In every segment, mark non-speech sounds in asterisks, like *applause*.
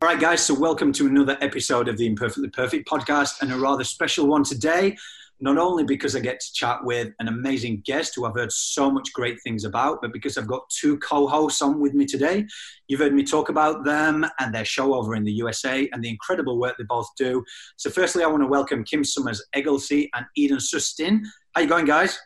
All right, guys, so welcome to another episode of the Imperfectly Perfect podcast and a rather special one today. Not only because I get to chat with an amazing guest who I've heard so much great things about, but because I've got two co hosts on with me today. You've heard me talk about them and their show over in the USA and the incredible work they both do. So, firstly, I want to welcome Kim Summers Egglesey and Eden Sustin. How you going, guys?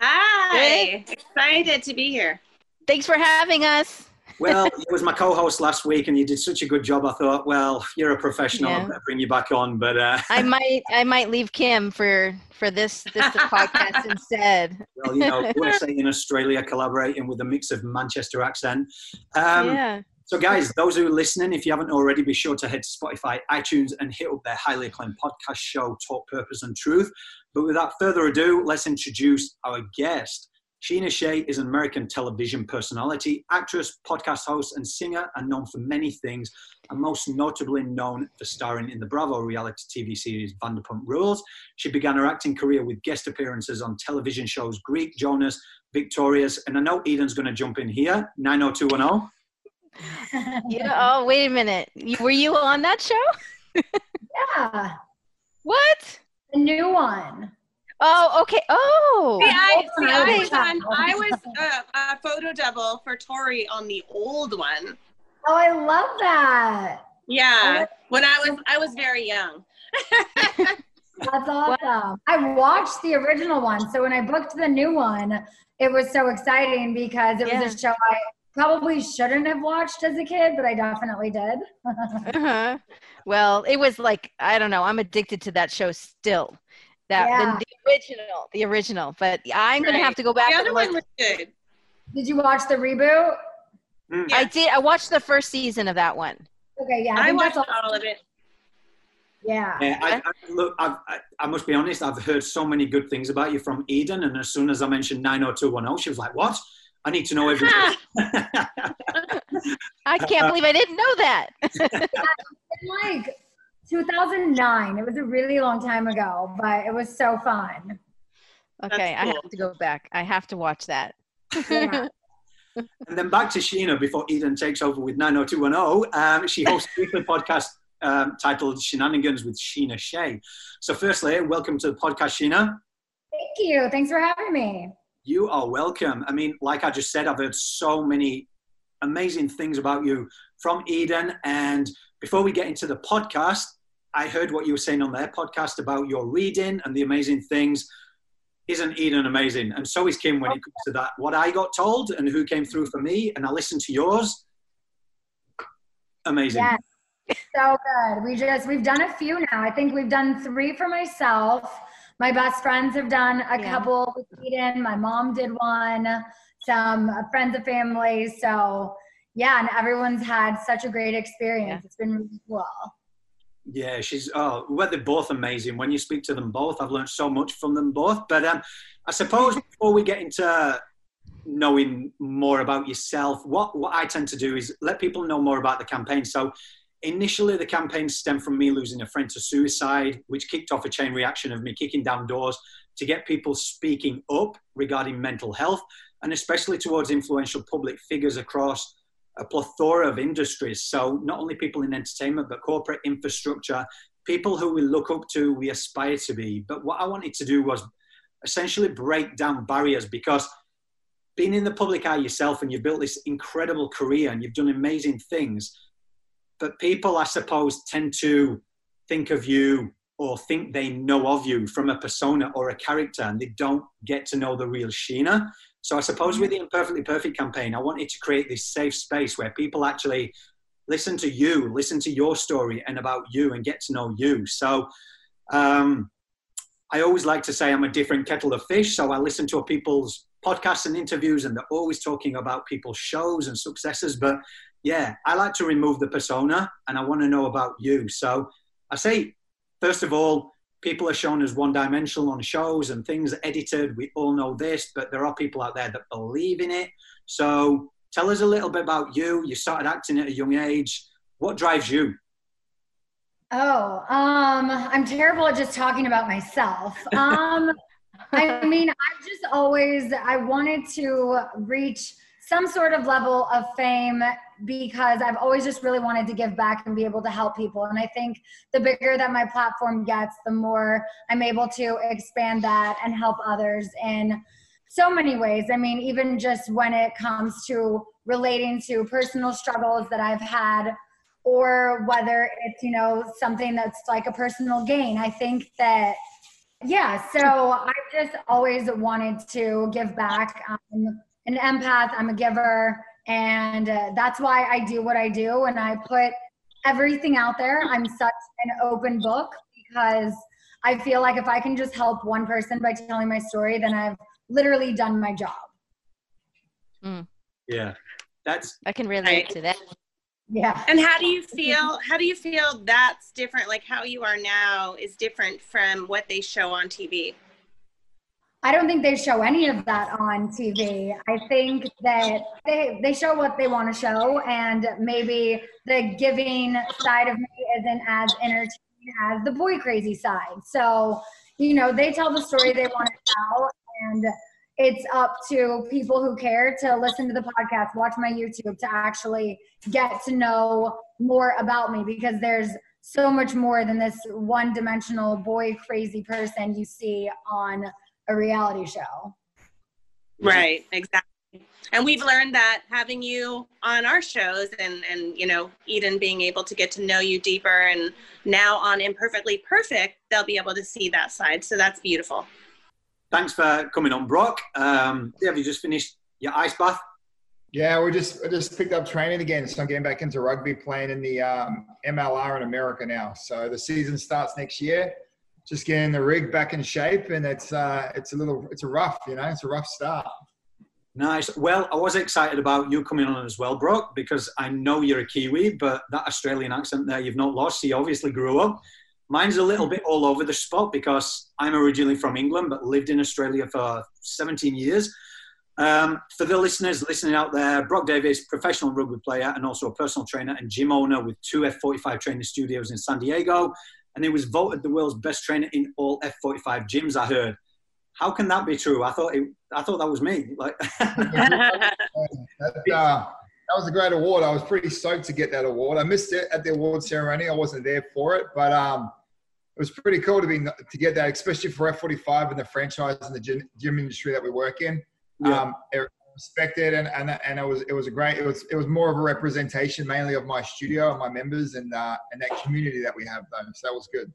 Hi. Hey. Excited to be here. Thanks for having us well, it was my co-host last week, and you did such a good job. I thought, well, you're a professional. Yeah. I'll bring you back on, but uh... I *laughs* might, I might leave Kim for for this this podcast instead. *laughs* Well, you know, USA in Australia collaborating with a mix of Manchester accent. Um, yeah. So, guys, those who are listening, if you haven't already, be sure to head to Spotify, iTunes, and hit up their highly acclaimed podcast show, Talk Purpose and Truth. But without further ado, let's introduce our guest. Scheana Shay is an American television personality, actress, podcast host, and singer, and known for many things, and most notably known for starring in the Bravo reality TV series Vanderpump Rules. She began her acting career with guest appearances on television shows Greek, Jonas, Victorious, and I know Eden's going to jump in here. 90210. *laughs* yeah. Oh, wait a minute. Were you on that show? yeah. What? A new one. Oh, okay. Oh, see, I, see, I, was, I was a, a photo double for Tori on the old one. Oh, I love that. Yeah, when I was I was very young. *laughs* That's *laughs* awesome. I watched the original one, so when I booked the new one, it was so exciting because it yeah. was a show I probably shouldn't have watched as a kid, but I definitely did. *laughs* uh-huh. Well, it was like I don't know. I'm addicted to that show still. That yeah. the, the, original, the original. But I'm gonna have to go back. The other one was good. Did you watch the reboot? Mm. I did. I watched the first season of that one. Okay, yeah, I, I watched all, all of it. Yeah. yeah I, I, look, I've, I, I, must be honest. I've heard so many good things about you from Eden, and as soon as I mentioned 90210, she was like, "What? I need to know everything." *laughs* I can't believe I didn't know that. *laughs* like 2009. It was a really long time ago, but it was so fun. Okay, cool. I have to go back. I have to watch that. Yeah. *laughs* *laughs* and then back to Scheana before Eden takes over with 90210. Um, she hosts a weekly podcast um, titled Shenanigans with Scheana Shay. So, firstly, welcome to the podcast, Scheana. Thank you. Thanks for having me. You are welcome. I mean, like I just said, I've heard so many amazing things about you from Eden. And before we get into the podcast, I heard what you were saying on their podcast about your reading and the amazing things. Isn't Eden amazing? And so is Kim when it comes to that. What I got told and who came through for me, and I listened to yours. Amazing. Yeah, so good. We just we've done a few now. I think we've done three for myself. My best friends have done a yeah. couple with Eden. My mom did one. Some friends of family. So yeah, and everyone's had such a great experience. Yeah. It's been really cool. Yeah, she's oh, well, they're both amazing. When you speak to them both, I've learned so much from them both. But um, I suppose before we get into knowing more about yourself, what what I tend to do is let people know more about the campaign. So initially, the campaign stemmed from me losing a friend to suicide, which kicked off a chain reaction of me kicking down doors to get people speaking up regarding mental health, and especially towards influential public figures across a plethora of industries. So not only people in entertainment, but corporate infrastructure, people who we look up to, we aspire to be. But what I wanted to do was essentially break down barriers because being in the public eye yourself and you've built this incredible career and you've done amazing things, but people, I suppose, tend to think of you or think they know of you from a persona or a character and they don't get to know the real Scheana. So I suppose with the Imperfectly Perfect campaign, I wanted to create this safe space where people actually listen to you, listen to your story and about you and get to know you. So um, I always like to say I'm a different kettle of fish. So I listen to people's podcasts and interviews and they're always talking about people's shows and successes. But yeah, I like to remove the persona and I want to know about you. So I say, first of all, people are shown as one dimensional on shows and things edited. We all know this, but there are people out there that believe in it. So tell us a little bit about you. You started acting at a young age. What drives you? Oh, um, I'm terrible at just talking about myself. *laughs* Um, I mean, I just always I wanted to reach some sort of level of fame because I've always just really wanted to give back and be able to help people. And I think the bigger that my platform gets, the more I'm able to expand that and help others in so many ways. I mean, even just when it comes to relating to personal struggles that I've had or whether it's, you know, something that's like a personal gain. I think that yeah, so I just always wanted to give back. I'm an empath, I'm a giver, and uh, that's why I do what I do. And I put everything out there. I'm such an open book because I feel like if I can just help one person by telling my story, then I've literally done my job. Mm. Yeah, that's. I can relate to that. Yeah. And how do you feel? How do you feel that's different? Like how you are now is different from what they show on TV? I don't think they show any of that on TV. I think that they they show what they want to show, and maybe the giving side of me isn't as entertaining as the boy crazy side. So, you know, they tell the story they want to tell, and it's up to people who care to listen to the podcast, watch my YouTube, to actually get to know more about me because there's so much more than this one dimensional boy crazy person you see on a reality show. Right, exactly. And we've learned that having you on our shows and and you know Eden being able to get to know you deeper and now on Imperfectly Perfect they'll be able to see that side. So that's beautiful. Thanks for coming on, Brock. Um, have you just finished your ice bath? Yeah, we just I just picked up training again, so I'm getting back into rugby, playing in the um, MLR in America now. So the season starts next year. Just getting the rig back in shape, and it's uh, it's a little it's a rough, you know, it's a rough start. Nice. Well, I was excited about you coming on as well, Brock, because I know you're a Kiwi, but that Australian accent there you've not lost. You obviously grew up. Mine's a little bit all over the spot because I'm originally from England but lived in Australia for 17 years. Um, for the listeners listening out there, Brock Davies, professional rugby player and also a personal trainer and gym owner with two F45 training studios in San Diego. And he was voted the world's best trainer in all F45 gyms, I heard. How can that be true? I thought it, I thought that was me. Like *laughs* that, uh, that was a great award. I was pretty stoked to get that award. I missed it at the award ceremony. I wasn't there for it, but um, it was pretty cool to be to get that, especially for F45 and the franchise and the gym, gym industry that we work in. Yeah. Um, it, respected and, and and it was it was a great it was it was more of a representation mainly of my studio and my members and uh, and that community that we have though so that was good.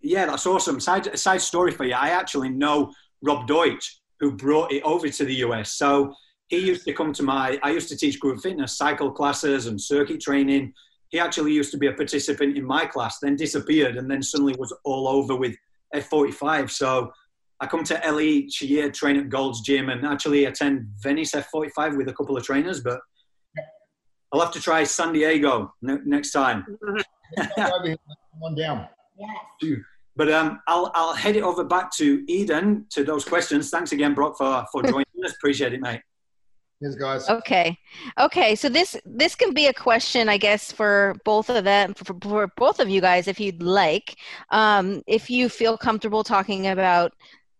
Yeah that's awesome. Side side story for you. I actually know rob deutsch who brought it over to the us so he used to come to my i used to teach group fitness cycle classes and circuit training. He actually used to be a participant in my class, then disappeared, and then suddenly was all over with F45. So I come to LA each year, train at Gold's Gym, and actually attend Venice F45 with a couple of trainers. But I'll have to try San Diego next time. *laughs* One down. Yes. But um, I'll I'll head it over back to Eden to those questions. Thanks again, Brock, for for *laughs* joining us. Appreciate it, mate. Yes, guys. Okay, okay. So this this can be a question, I guess, for both of them, for, for both of you guys, if you'd like. Um, if you feel comfortable talking about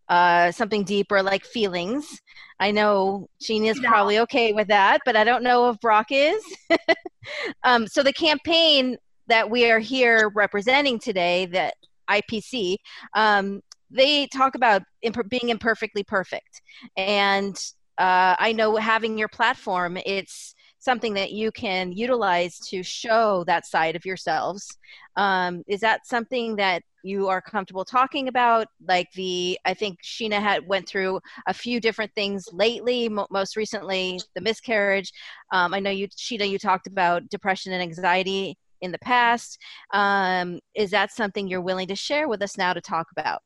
uh, something deeper, like feelings. I know Scheana is probably okay with that, but I don't know if Brock is. *laughs* um, so the campaign that we are here representing today, that IPC, um, they talk about imp- being imperfectly perfect, and uh, I know having your platform, it's something that you can utilize to show that side of yourselves. Um, is that something that you are comfortable talking about? Like the, I think Scheana had went through a few different things lately. Mo- most recently, the miscarriage. Um, I know you, Scheana, you talked about depression and anxiety in the past. Um, is that something you're willing to share with us now to talk about?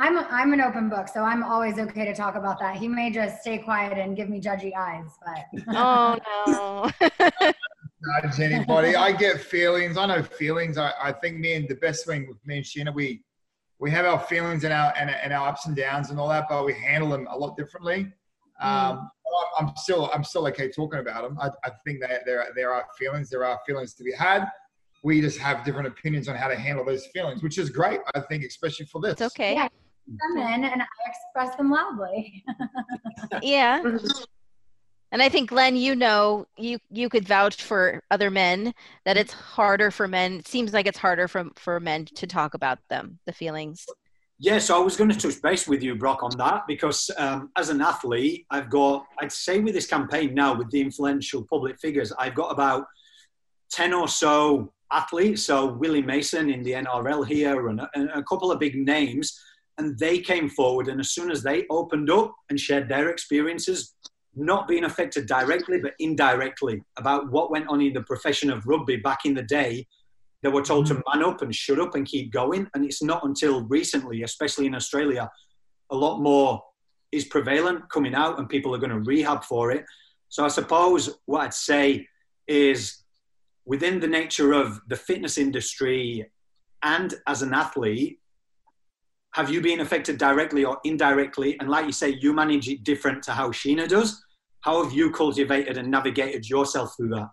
I'm I'm an open book, so I'm always okay to talk about that. He may just stay quiet and give me judgy eyes, but *laughs* oh no. *laughs* Not anybody. I get feelings. I know feelings. I, I think me and the best thing with me and Scheana, we we have our feelings and our and, and our ups and downs and all that, but we handle them a lot differently. Mm. Um, I'm still I'm still okay talking about them. I, I think that there there are feelings, there are feelings to be had. We just have different opinions on how to handle those feelings, which is great. I think, especially for this. It's okay. Yeah, them in and I express them loudly. *laughs* yeah. And I think Glenn, you know, you you could vouch for other men that it's harder for men. It seems like it's harder for for men to talk about them, the feelings. Yeah, so I was going to touch base with you, Brock, on that because um, as an athlete, I've got, I'd say with this campaign now, with the influential public figures, I've got about 10 or so athletes. So Willie Mason in the NRL here and a, and a couple of big names. And they came forward. And as soon as they opened up and shared their experiences, not being affected directly, but indirectly about what went on in the profession of rugby back in the day, they were told to mm-hmm. man up and shut up and keep going. And it's not until recently, especially in Australia, a lot more is prevalent coming out and people are going to rehab for it. So I suppose what I'd say is within the nature of the fitness industry and as an athlete, have you been affected directly or indirectly? And like you say, you manage it different to how Scheana does. How have you cultivated and navigated yourself through that?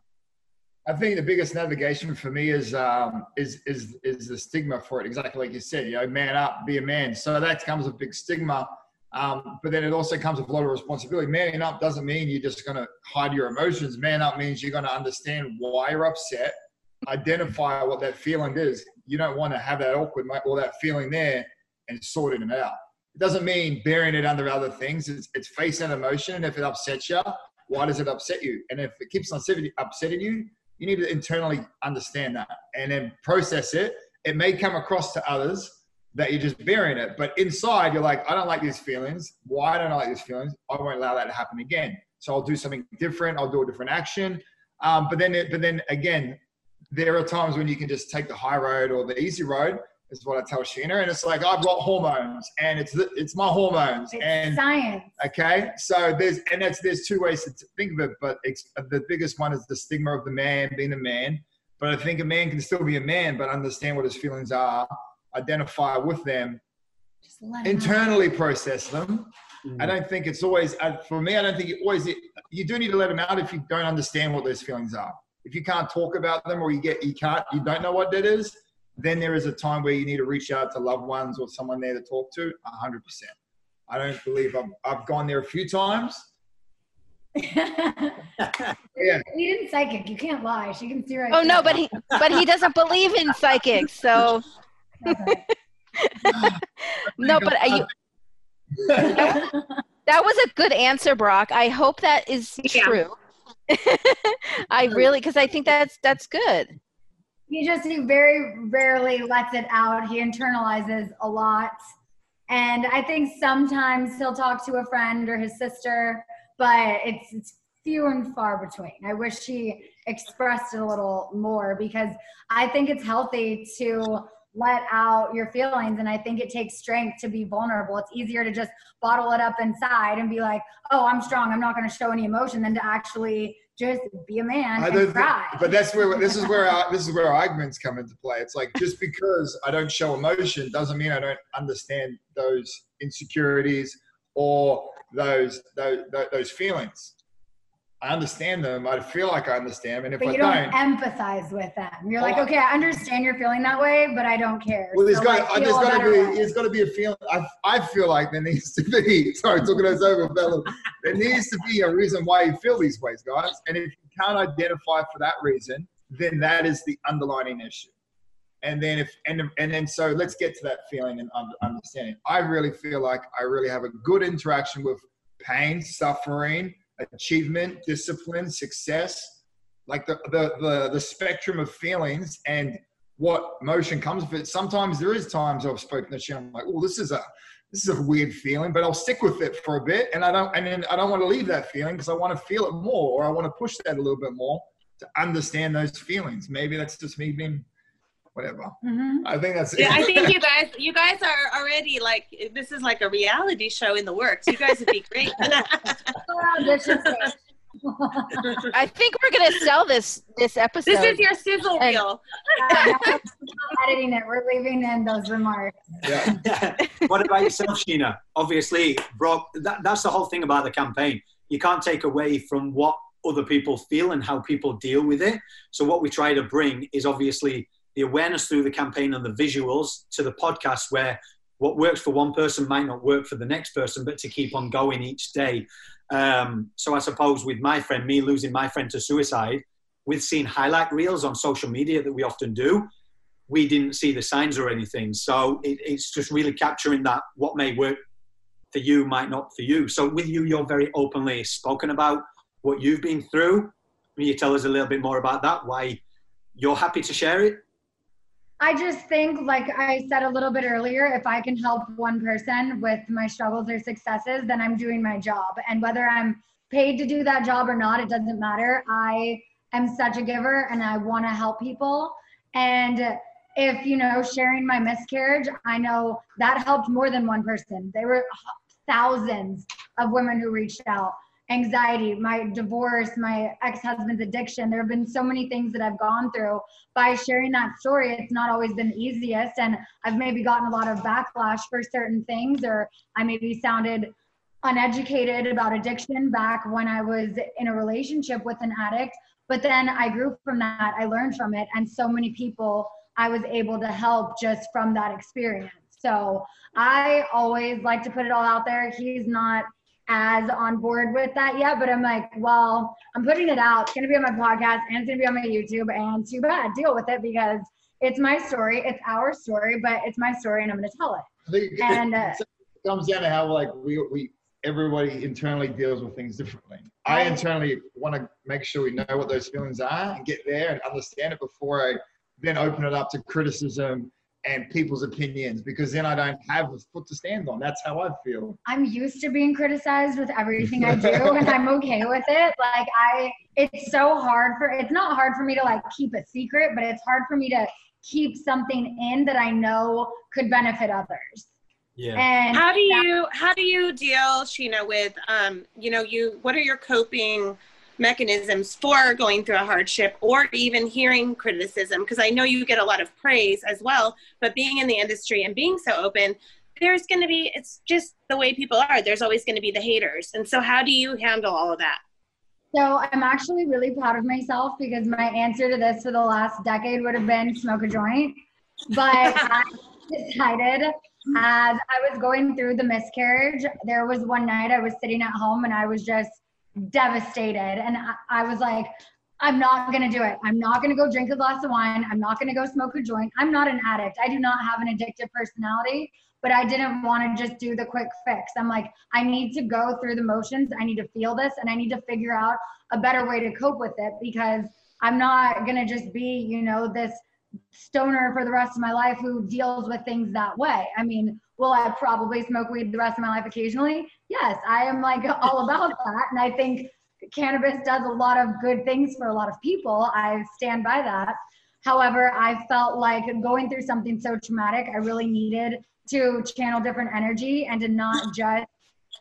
I think the biggest navigation for me is um, is is is the stigma for it. Exactly like you said, you know, man up, be a man. So that comes with big stigma, um, but then it also comes with a lot of responsibility. Manning up doesn't mean you're just going to hide your emotions. Man up means you're going to understand why you're upset, identify what that feeling is. You don't want to have that awkward or that feeling there and sorting it out. It doesn't mean burying it under other things. It's, it's facing emotion. And if it upsets you, why does it upset you? And if it keeps on upsetting you, you need to internally understand that and then process it. It may come across to others that you're just bearing it, but inside you're like, I don't like these feelings. Why don't I like these feelings? I won't allow that to happen again. So I'll do something different. I'll do a different action. Um, but then, it, but then again, there are times when you can just take the high road or the easy road is what I tell Scheana. And it's like, I've got hormones and it's, it's my hormones it's and science. Okay. So there's, and that's, there's two ways to think of it, but the biggest one is the stigma of the man being a man. But I think a man can still be a man, but understand what his feelings are, identify with them, internally out. process them. Mm-hmm. I don't think it's always, uh, for me, I don't think you always, you do need to let them out if you don't understand what those feelings are. If you can't talk about them or you get, you can't, you don't know what that is, then there is a time where you need to reach out to loved ones or someone there to talk to 100% i don't believe i've, I've gone there a few times. *laughs* Yeah. He didn't psychic. You can't lie. She can see right oh no but he *laughs* but he doesn't believe in psychics so. No but are *laughs* you that was a good answer brock. I hope that is yeah. true. I really because i think that's that's good he just he very rarely lets it out. He internalizes a lot. And I think sometimes he'll talk to a friend or his sister, but it's, it's few and far between. I wish he expressed it a little more because I think it's healthy to let out your feelings and I think it takes strength to be vulnerable. It's easier to just bottle it up inside and be like, "Oh, I'm strong. I'm not going to show any emotion" than to actually just be a man I and cry. But that's where this is where *laughs* our, this is where arguments come into play. It's like just because I don't show emotion doesn't mean I don't understand those insecurities or those those those feelings. I understand them. I feel like I understand them. And if but you I don't, don't, empathize with them, you're oh, like, oh, okay, I understand you're feeling that way, but I don't care. Well, there's so got like, uh, there's got to be there's got to be a feeling. I, I feel like there needs to be. *laughs* Sorry, talking us over, fellas. There needs to be a reason why you feel these ways, guys. And if you can't identify for that reason, then that is the underlying issue. And then if and and then so let's get to that feeling and understanding. I really feel like I really have a good interaction with pain, suffering achievement, discipline, success, like the, the, the, the spectrum of feelings and what motion comes with it. Sometimes there is times I've spoken to Shannon, I'm like, oh, this is a, this is a weird feeling, but I'll stick with it for a bit. And I don't, and then I don't want to leave that feeling because I want to feel it more, or I want to push that a little bit more to understand those feelings. Maybe that's just me being whatever. Mm-hmm. I think that's. Yeah, I think you *laughs* guys, you guys are already like this is like a reality show in the works. You guys would be great. *laughs* *laughs* I think we're gonna sell this this episode. This is your sizzle reel. I editing it. We're leaving in those remarks. Yeah. what about yourself, Scheana? Obviously, Brock, that, that's the whole thing about the campaign. You can't take away from what other people feel and how people deal with it. So, what we try to bring is obviously the awareness through the campaign and the visuals to the podcast, where what works for one person might not work for the next person, but to keep on going each day. Um, so, I suppose with my friend, me losing my friend to suicide, with seeing highlight reels on social media that we often do, we didn't see the signs or anything. So it, it's just really capturing that what may work for you might not for you. So with you, you're very openly spoken about what you've been through. Can you tell us a little bit more about that? Why you're happy to share it? I just think, like I said a little bit earlier, if I can help one person with my struggles or successes, then I'm doing my job. And whether I'm paid to do that job or not, it doesn't matter. I am such a giver and I want to help people. And if, you know, sharing my miscarriage, I know that helped more than one person. There were thousands of women who reached out. Anxiety, my divorce, my ex husband's addiction. There have been so many things that I've gone through. By sharing that story, it's not always been the easiest. And I've maybe gotten a lot of backlash for certain things, or I maybe sounded uneducated about addiction back when I was in a relationship with an addict. But then I grew from that, I learned from it, and so many people I was able to help just from that experience. So I always like to put it all out there. He's not as on board with that yet, but I'm like, well, I'm putting it out. It's gonna be on my podcast and it's gonna be on my YouTube, and too bad, deal with it because it's my story, it's our story, but it's my story, and I'm gonna tell it. And uh, it comes down to how like we we everybody internally deals with things differently. I internally want to make sure we know what those feelings are and get there and understand it before I then open it up to criticism and people's opinions because then I don't have a foot to stand on. That's how I feel. I'm used to being criticized with everything I do *laughs* and I'm okay with it. Like I it's so hard for it's not hard for me to like keep a secret, but it's hard for me to keep something in that I know could benefit others. Yeah. And how do you how do you deal, Scheana, with um, you know, you what are your coping mechanisms for going through a hardship or even hearing criticism? Because I know you get a lot of praise as well, but being in the industry and being so open, there's going to be it's just the way people are. There's always going to be the haters. And so how do you handle all of that? So I'm actually really proud of myself because my answer to this for the last decade would have been smoke a joint. But *laughs* I decided as I was going through the miscarriage, there was one night I was sitting at home and I was just devastated. And I, I was like, I'm not going to do it. I'm not going to go drink a glass of wine. I'm not going to go smoke a joint. I'm not an addict. I do not have an addictive personality, but I didn't want to just do the quick fix. I'm like, I need to go through the motions. I need to feel this and I need to figure out a better way to cope with it because I'm not going to just be, you know, this stoner for the rest of my life who deals with things that way. I mean, will I probably smoke weed the rest of my life occasionally? Yes, I am like *laughs* all about that. And I think cannabis does a lot of good things for a lot of people. I stand by that. However, I felt like going through something so traumatic, I really needed to channel different energy and to not just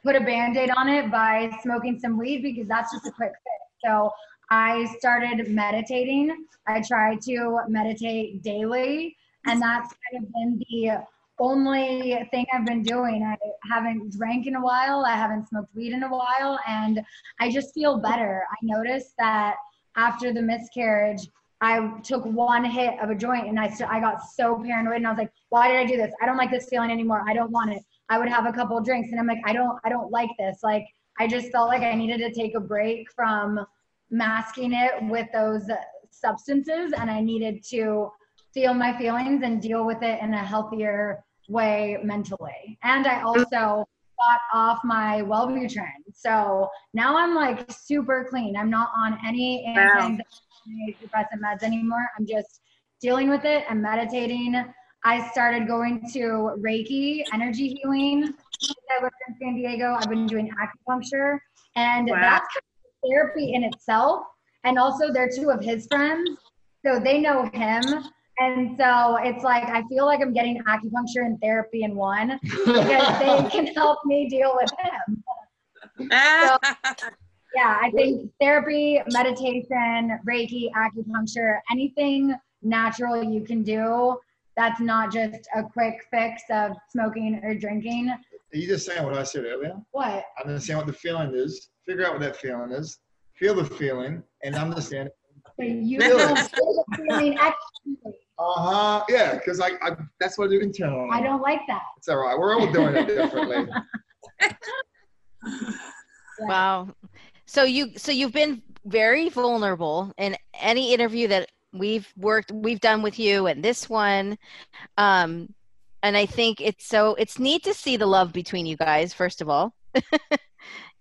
put a band aid on it by smoking some weed because that's just a quick fix. So I started meditating. I try to meditate daily, and that's kind of been the only thing I've been doing. I haven't drank in a while, I haven't smoked weed in a while, and I just feel better. I noticed that after the miscarriage, I took one hit of a joint and I, st- I got so paranoid and I was like, why did I do this? I don't like this feeling anymore. I don't want it. I would have a couple drinks and I'm like, I don't, I don't like this. Like, I just felt like I needed to take a break from masking it with those substances and I needed to feel my feelings and deal with it in a healthier way mentally. And I also got off my Wellbutrin. So now I'm like super clean. I'm not on any antidepressant meds anymore. I'm just dealing with it and meditating. I started going to Reiki, energy healing. I lived in San Diego. I've been doing acupuncture. And wow. that's therapy in itself. And also, they're two of his friends. So they know him. And so it's like, I feel like I'm getting acupuncture and therapy in one because *laughs* they can help me deal with him. so, *laughs* yeah, I think therapy, meditation, Reiki, acupuncture, anything natural you can do that's not just a quick fix of smoking or drinking. Are you just saying what I said earlier? What? I understand what the feeling is. Figure out what that feeling is. Feel the feeling and understand. So you Really? feel the feeling externally. Uh huh. Yeah, because I, I that's what I do internally. I don't like that. It's all right. We're all doing it differently. *laughs* *laughs* Wow. So you so you've been very vulnerable in any interview that we've worked we've done with you and this one um and I think it's so it's neat to see the love between you guys first of all. *laughs*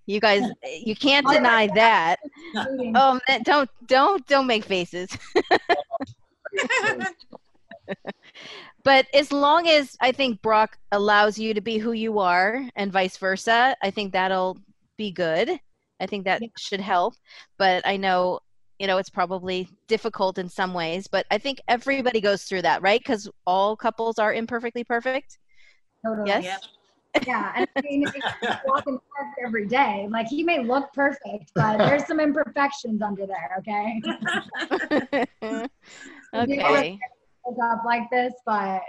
you guys *laughs* eh, you can't deny *laughs* that. Oh, man, don't don't don't make faces. *laughs* but as long as I think Brock allows you to be who you are and vice versa, I think that'll be good. I think that should help. But I know, you know, it's probably difficult in some ways, but I think everybody goes through that, right? Because all couples are imperfectly perfect. Totally. Yes? Yep. Yeah, and I mean, walk in the park every day. Like he may look perfect, but there's some imperfections under there. Okay, *laughs* okay. look up like this, but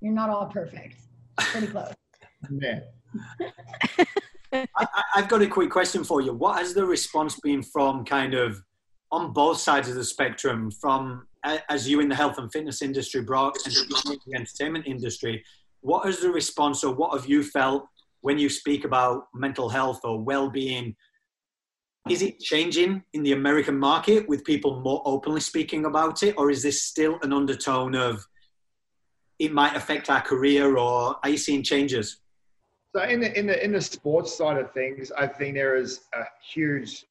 you're not all perfect. Pretty close. Yeah. *laughs* I, I- I've got a quick question for you. What has the response been from kind of on both sides of the spectrum, from as you in the health and fitness industry, Brock, and the entertainment industry? What has the response, or what have you felt when you speak about mental health or well-being? Is it changing in the American market with people more openly speaking about it, or is this still an undertone of it might affect our career, or are you seeing changes? So in the in the in the sports side of things, I think there is a huge.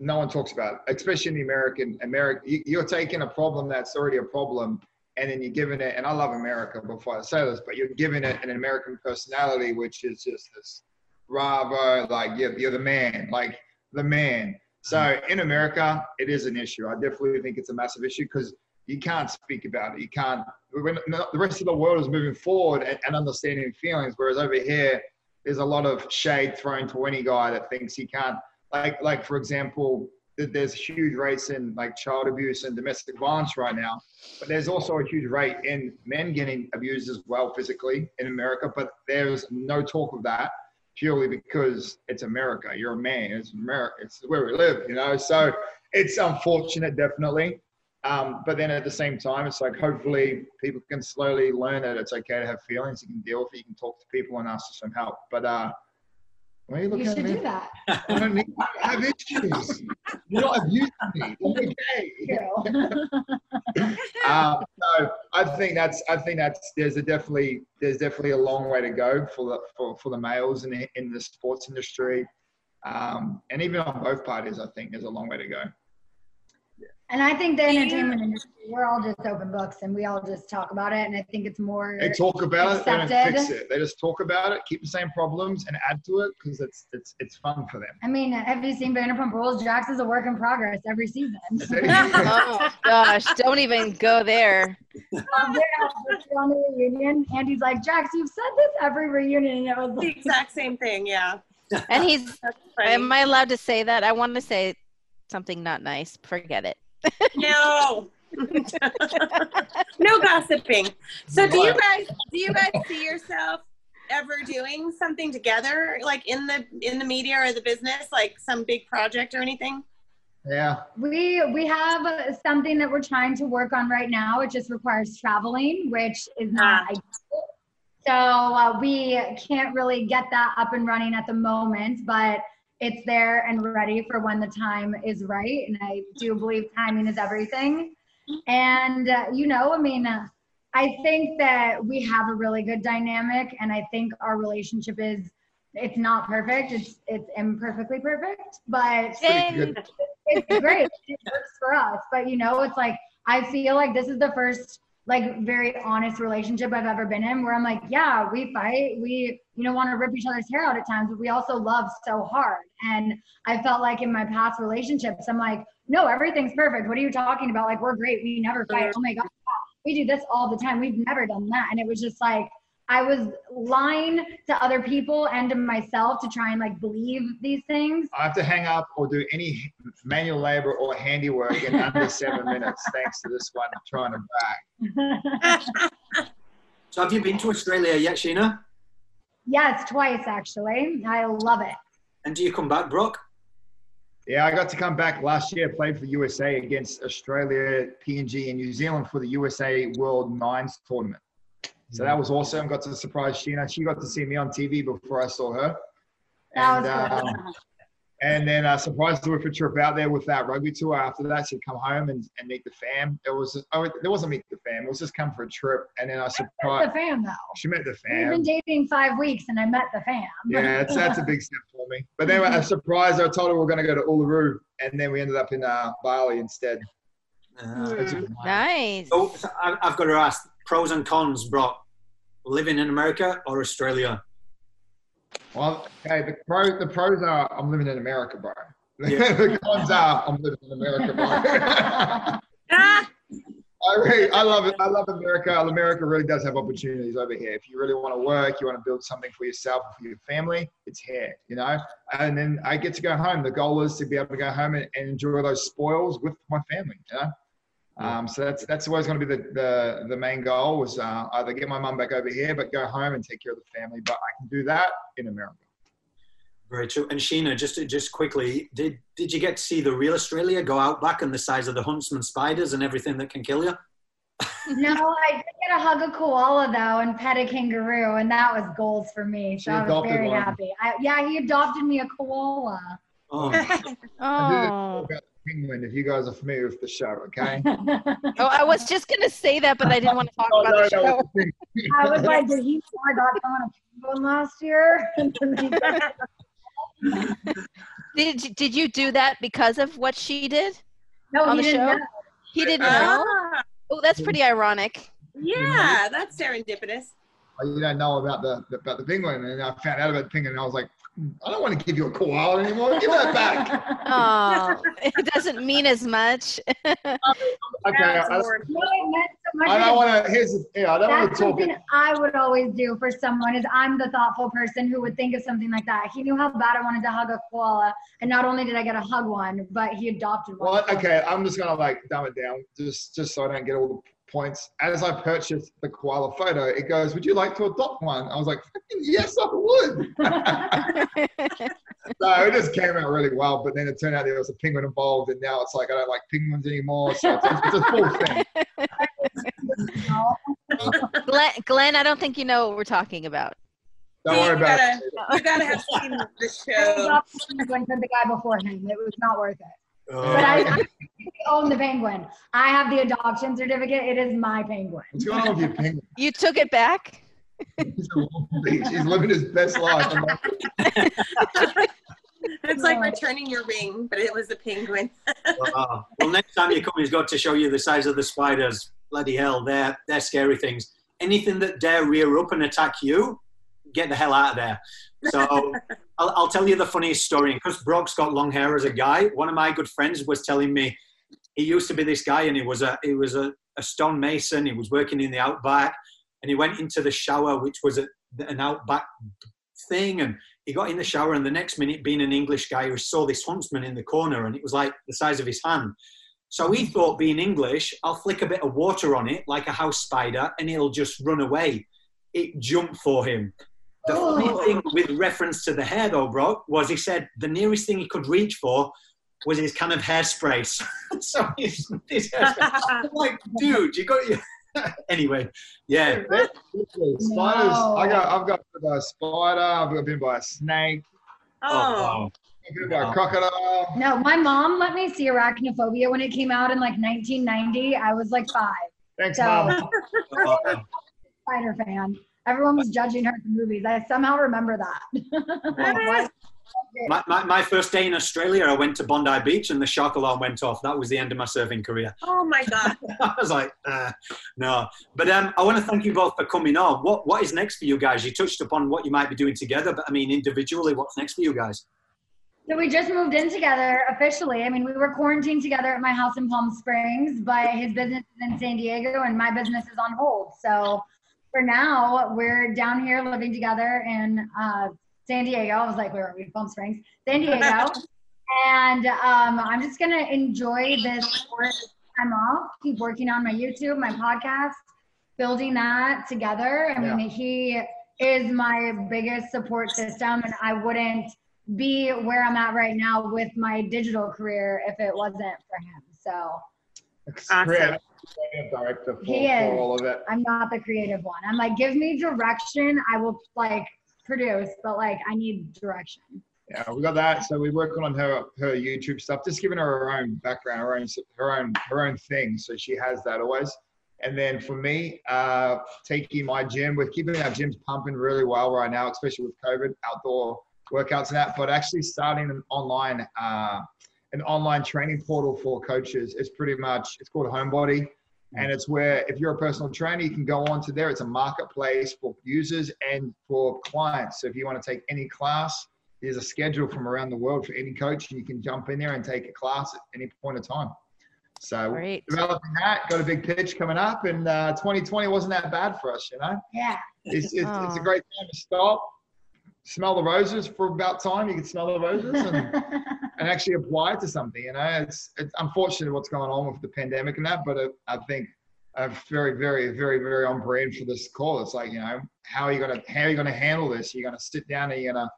No one talks about, it, especially in the American America. You're taking a problem that's already a problem, and then you're giving it. And I love America before I say this, but you're giving it an American personality, which is just this bravo, like you're, you're the man, like the man. So mm-hmm. in America, it is an issue. I definitely think it's a massive issue because you can't speak about it. You can't. When the rest of the world is moving forward and, and understanding feelings, whereas over here, there's a lot of shade thrown to any guy that thinks he can't. Like, like for example, there's huge rates in like child abuse and domestic violence right now, but there's also a huge rate in men getting abused as well physically in America. But there's no talk of that purely because it's America. You're a man. It's America. It's where we live, you know. So it's unfortunate, definitely. Um, but then at the same time, it's like hopefully people can slowly learn that it's okay to have feelings. You can deal with it. You can talk to people and ask for some help. But uh, why are you You looking should at me? do that. I don't need I have issues. You're not abusing me. Okay. *laughs* um, so I think that's I think that's there's a definitely there's definitely a long way to go for the for, for the males in the, in the sports industry, um, and even on both parties. I think there's a long way to go. And I think the entertainment industry, we're all just open books and we all just talk about it. And I think it's more. They talk about it, they fix it. They just talk about it, keep the same problems, and add to it because it's it's it's fun for them. I mean, have you seen Vanderpump Rules? Jax is a work in progress every season. *laughs* *laughs* Oh gosh, don't even go there. Um, they're on the reunion, and he's like, Jax, you've said this every reunion. And it was The exact same thing, yeah. And he's, *laughs* am I allowed to say that? I want to say something not nice. Forget it. No. *laughs* no gossiping. So do you guys do you guys see yourself ever doing something together like in the in the media or the business like some big project or anything? Yeah, we we have uh, something that we're trying to work on right now. It just requires traveling, which is not Ah. ideal. So uh, we can't really get that up and running at the moment, but it's there and ready for when the time is right. And I do believe timing is everything. And uh, you know, I mean, uh, I think that we have a really good dynamic, and I think our relationship is. It's not perfect. It's it's imperfectly perfect, but good. it's great. It works for us. But you know, it's like I feel like this is the first like very honest relationship I've ever been in where I'm like, yeah, we fight, we you know want to rip each other's hair out at times, but we also love so hard. And I felt like in my past relationships, I'm like, no, everything's perfect. What are you talking about? Like we're great. We never fight. Oh my god, we do this all the time. We've never done that. And it was just like I was lying to other people and to myself to try and like believe these things. I have to hang up or do any manual labor or handiwork in under *laughs* seven minutes, thanks to this one trying to brag. *laughs* So have you been to Australia yet, Scheana? Yes, twice actually. I love it. And do you come back, Brock? Yeah, I got to come back last year, played for USA against Australia, PNG, and New Zealand for the USA World Nines tournament. So that was awesome. Got to surprise Scheana. She got to see me on TV before I saw her. That And, was cool. um, and then I surprised her with a trip out there with that rugby tour. After that, she'd come home and, and meet the fam. It was oh, it wasn't meet the fam. It was just come for a trip. And then I surprised the fam though. she met the fam. We've been dating five weeks and I met the fam. Yeah, that's that's a big step for me. But then I *laughs* surprised her. I told her we are going to go to Uluru, and then we ended up in uh, Bali instead. Uh, It's a- Nice. so I- I've got to ask pros and cons, Brock. Living in America or Australia? Well, okay, the pros the pros are I'm living in America, bro. *laughs* Yeah. the cons are I'm living in America, bro. *laughs* I really, I love it. I love America. America really does have opportunities over here. If you really want to work, you want to build something for yourself for your family, it's here, you know. And then I get to go home. The goal is to be able to go home and, and enjoy those spoils with my family, you know. Um, so that's that's always going to be the, the the main goal was uh, either get my mum back over here, but go home and take care of the family. But I can do that in America. Very true. And Scheana, just just quickly, did did you get to see the real Australia go out back and the size of the huntsman spiders and everything that can kill you? *laughs* No, I did get to hug a koala though and pet a kangaroo, and that was goals for me. So She I was very one. happy. I, yeah, he adopted me a koala. Oh, *laughs* I did it Oh. About the penguin. If you guys are familiar with the show, okay? *laughs* oh, I was just gonna say that, but I didn't want to talk Oh, about no, the show. it's. I was like, did he know I got someone a penguin last year? *laughs* Did did you do that because of what she did? no, On he the didn't show? know. He didn't know. ah, Oh, that's pretty ironic. yeah, that's serendipitous. Oh, you don't know about the about the penguin, and I found out about the penguin, and I was like, "Hmm, I don't want to give you a koala anymore. Give that back. *laughs* Oh, it doesn't mean as much. *laughs* Okay, That's I, more- No, it meant so much. I don't want to. Here's the, yeah, I don't want to talk. something I would always do for someone is I'm the thoughtful person who would think of something like that. He knew how bad I wanted to hug a koala, and not only did I get a hug one, but he adopted one. Well, okay, I'm just gonna like dumb it down, just just so I don't get all the points. As I purchased the koala photo, it goes, "Would you like to adopt one?" I was like, "Yes, I would." *laughs* so it just came out really well, but then it turned out there was a penguin involved, and now it's like I don't like penguins anymore. So it's, it's a full thing. *laughs* Glenn, Glenn, I don't think you know what we're talking about. Don't You worry about gotta- it. You gotta have seen the *laughs* show. adopted the penguin the guy before him. It was not worth it. Oh. But I, I own the penguin. I have the adoption certificate. It is my penguin. What's going on with your penguin? You took it back. He's in Long Beach. He's living his best life. It's like returning your ring, but it was a penguin. Wow. Well, next time you come, he's got to show you the size of the spiders. Bloody hell, they're, they're scary things. Anything that dare rear up and attack you, get the hell out of there. So *laughs* I'll, I'll tell you the funniest story. Because Brock's got long hair as a guy, one of my good friends was telling me he used to be this guy and he was a, he was a, a stone mason. He was working in the outback and he went into the shower, which was a, an outback thing. And he got in the shower and the next minute being an English guy who saw this huntsman in the corner and it was like the size of his hand. So he thought being English, I'll flick a bit of water on it like a house spider and it'll just run away. It jumped for him. The oh. funny Oh. thing with reference to the hair though, bro, was he said the nearest thing he could reach for was his kind of hairspray. *laughs* so his, his hairspray. I'm like, dude, you got your *laughs* anyway, yeah. Spiders. I got. I've got bit by a spider. I've got bitten by a snake. Oh, oh I've been by a crocodile. No, my mom let me see Arachnophobia when it came out in like 1990. I was like five. Thanks, So- mom. *laughs* Oh, Spider fan. Everyone was judging her for movies. I somehow remember that. *laughs* My, my, my first day in Australia, I went to Bondi Beach and the shark alarm went off. That was the end of my surfing career. oh my God. *laughs* I was like, uh, no. But um, I want to thank you both for coming on. What What is next for you guys? You touched upon what you might be doing together, but I mean, individually, what's next for you guys? So we just moved in together officially. I mean, we were quarantined together at my house in Palm Springs, but his business is in San Diego and my business is on hold. So for now, we're down here living together in uh, San Diego. I was like, where are we? Palm Springs, San Diego. *laughs* and um, I'm just gonna enjoy this time off, keep working on my YouTube, my podcast, building that together. I mean, Yeah. he is my biggest support system, and I wouldn't be where I'm at right now with my digital career if it wasn't for him. So Awesome. Creative director for, He is. for all of it. I'm not the creative one. I'm like, give me direction. I will like produce, but like, I need direction. Yeah, we got that. So we're working on her her YouTube stuff, just giving her her own background, her own her own her own thing, so she has that always. And then for me, uh, taking my gym, we're keeping our gyms pumping really well right now, especially with COVID, outdoor workouts and that. But actually starting an online uh, an online training portal for coaches It's pretty much it's called Homebody. And it's where if you're a personal trainer, you can go on to there. It's a marketplace for users and for clients. So if you want to take any class, there's a schedule from around the world for any coach, and you can jump in there and take a class at any point of time. So Great. developing that, got a big pitch coming up, and uh, 2020 wasn't that bad for us, you know. Yeah. It's, it's, it's Oh. a great time to stop, smell the roses for about time. You can smell the roses and, *laughs* and actually apply it to something. You know, it's it's unfortunate what's going on with the pandemic and that, but uh, I think I'm very, very, very, very on brand for this call. It's like you know, how are you gonna how are you gonna handle this? You're gonna sit down and you're gonna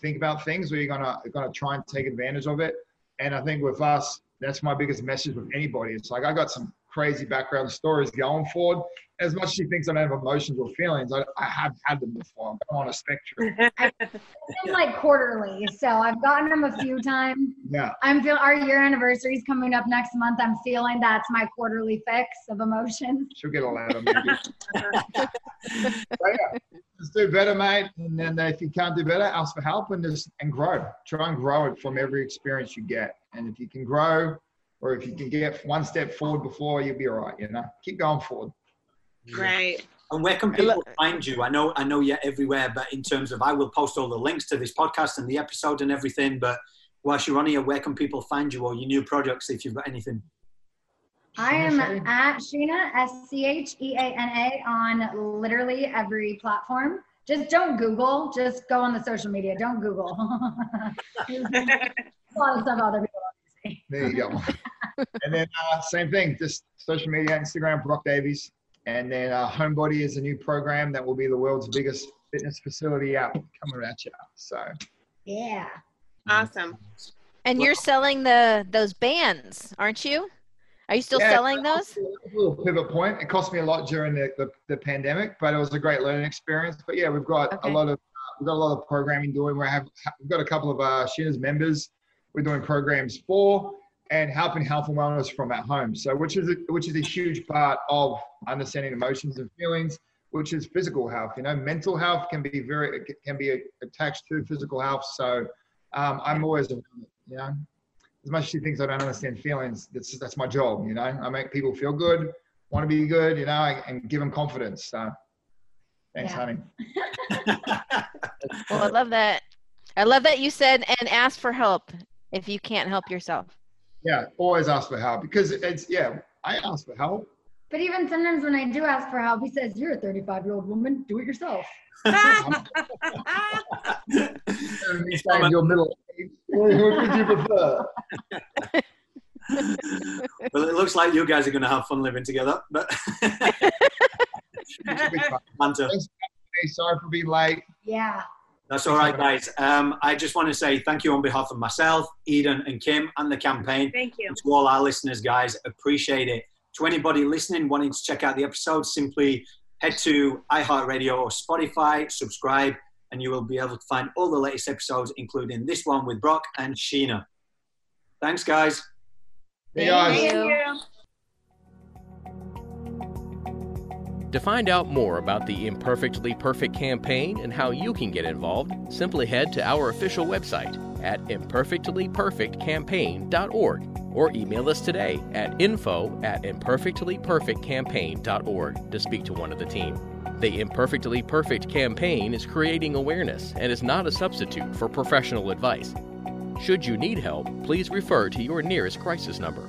think about things, or you're gonna gonna try and take advantage of it. And I think with us, that's my biggest message with anybody. It's like I got some crazy background stories going forward. As much as she thinks I don't have emotions or feelings, I, I have had them before. I'm on a spectrum. *laughs* It's like quarterly. So I've gotten them a few times. Yeah. I'm feel our year anniversary is coming up next month. I'm feeling that's my quarterly fix of emotions. She'll get a lot of *laughs* But yeah, just do better, mate. And then if you can't do better, ask for help and just and grow. Try and grow it from every experience you get. And if you can grow, or if you can get one step forward before, you'll be all right. You know, keep going forward. Right. And where can people find you? I know, I know you're everywhere, but in terms of, I will post all the links to this podcast and the episode and everything. But whilst you're on here, where can people find you or your new projects if you've got anything? I am at Scheana S C H E A N A on literally every platform. Just don't Google. Just go on the social media. Don't Google. *laughs* A lot of stuff other people don't see. There you go. *laughs* and then uh, same thing, just social media, Instagram, Brock Davies. And then uh, Homebody is a new program that will be the world's biggest fitness facility app coming at you. So Yeah. Awesome. And you're selling the those bands, aren't you? Are you still Yeah, selling those? A little pivot point. It cost me a lot during the, the, the pandemic, but it was a great learning experience. But yeah, we've got Okay. a lot of uh, we've got a lot of programming doing. We have we've got a couple of uh, Scheana's members. We're doing programs for and helping health and wellness from at home. So which is a, which is a huge part of understanding emotions and feelings, which is physical health. You know, mental health can be very can be attached to physical health. So um, I'm always around it. You know as much as she thinks I don't understand feelings, that's that's my job. You know, I make people feel good, want to be good, you know, and give them confidence. So, thanks, Yeah. honey. *laughs* Well, I love that. I love that you said and ask for help if you can't help yourself. Yeah, always ask for help because it's yeah. I ask for help. But even sometimes when I do ask for help, he says, You're a 35 year old woman, do it yourself. *laughs* *laughs* And me middle aged. *laughs* Who would you prefer? well, it looks like you guys are going to have fun living together. But It's a big fun. Banter. Hey, sorry for being late. Yeah. That's all right, guys. Um, I just want to say thank you on behalf of myself, Eden, and Kim, and the campaign. Thank you. And to all our listeners, guys, appreciate it. To anybody listening wanting to check out the episode, simply head to iHeartRadio or Spotify, subscribe, and you will be able to find all the latest episodes, including this one with Brock and Scheana. Thanks, guys. Hey, guys. Thank Thank you. you. To find out more about the Imperfectly Perfect campaign and how you can get involved, simply head to our official website at imperfectlyperfectcampaign.org or email us today at info at imperfectlyperfectcampaign.org to speak to one of the team. The Imperfectly Perfect campaign is creating awareness and is not a substitute for professional advice. Should you need help, please refer to your nearest crisis number.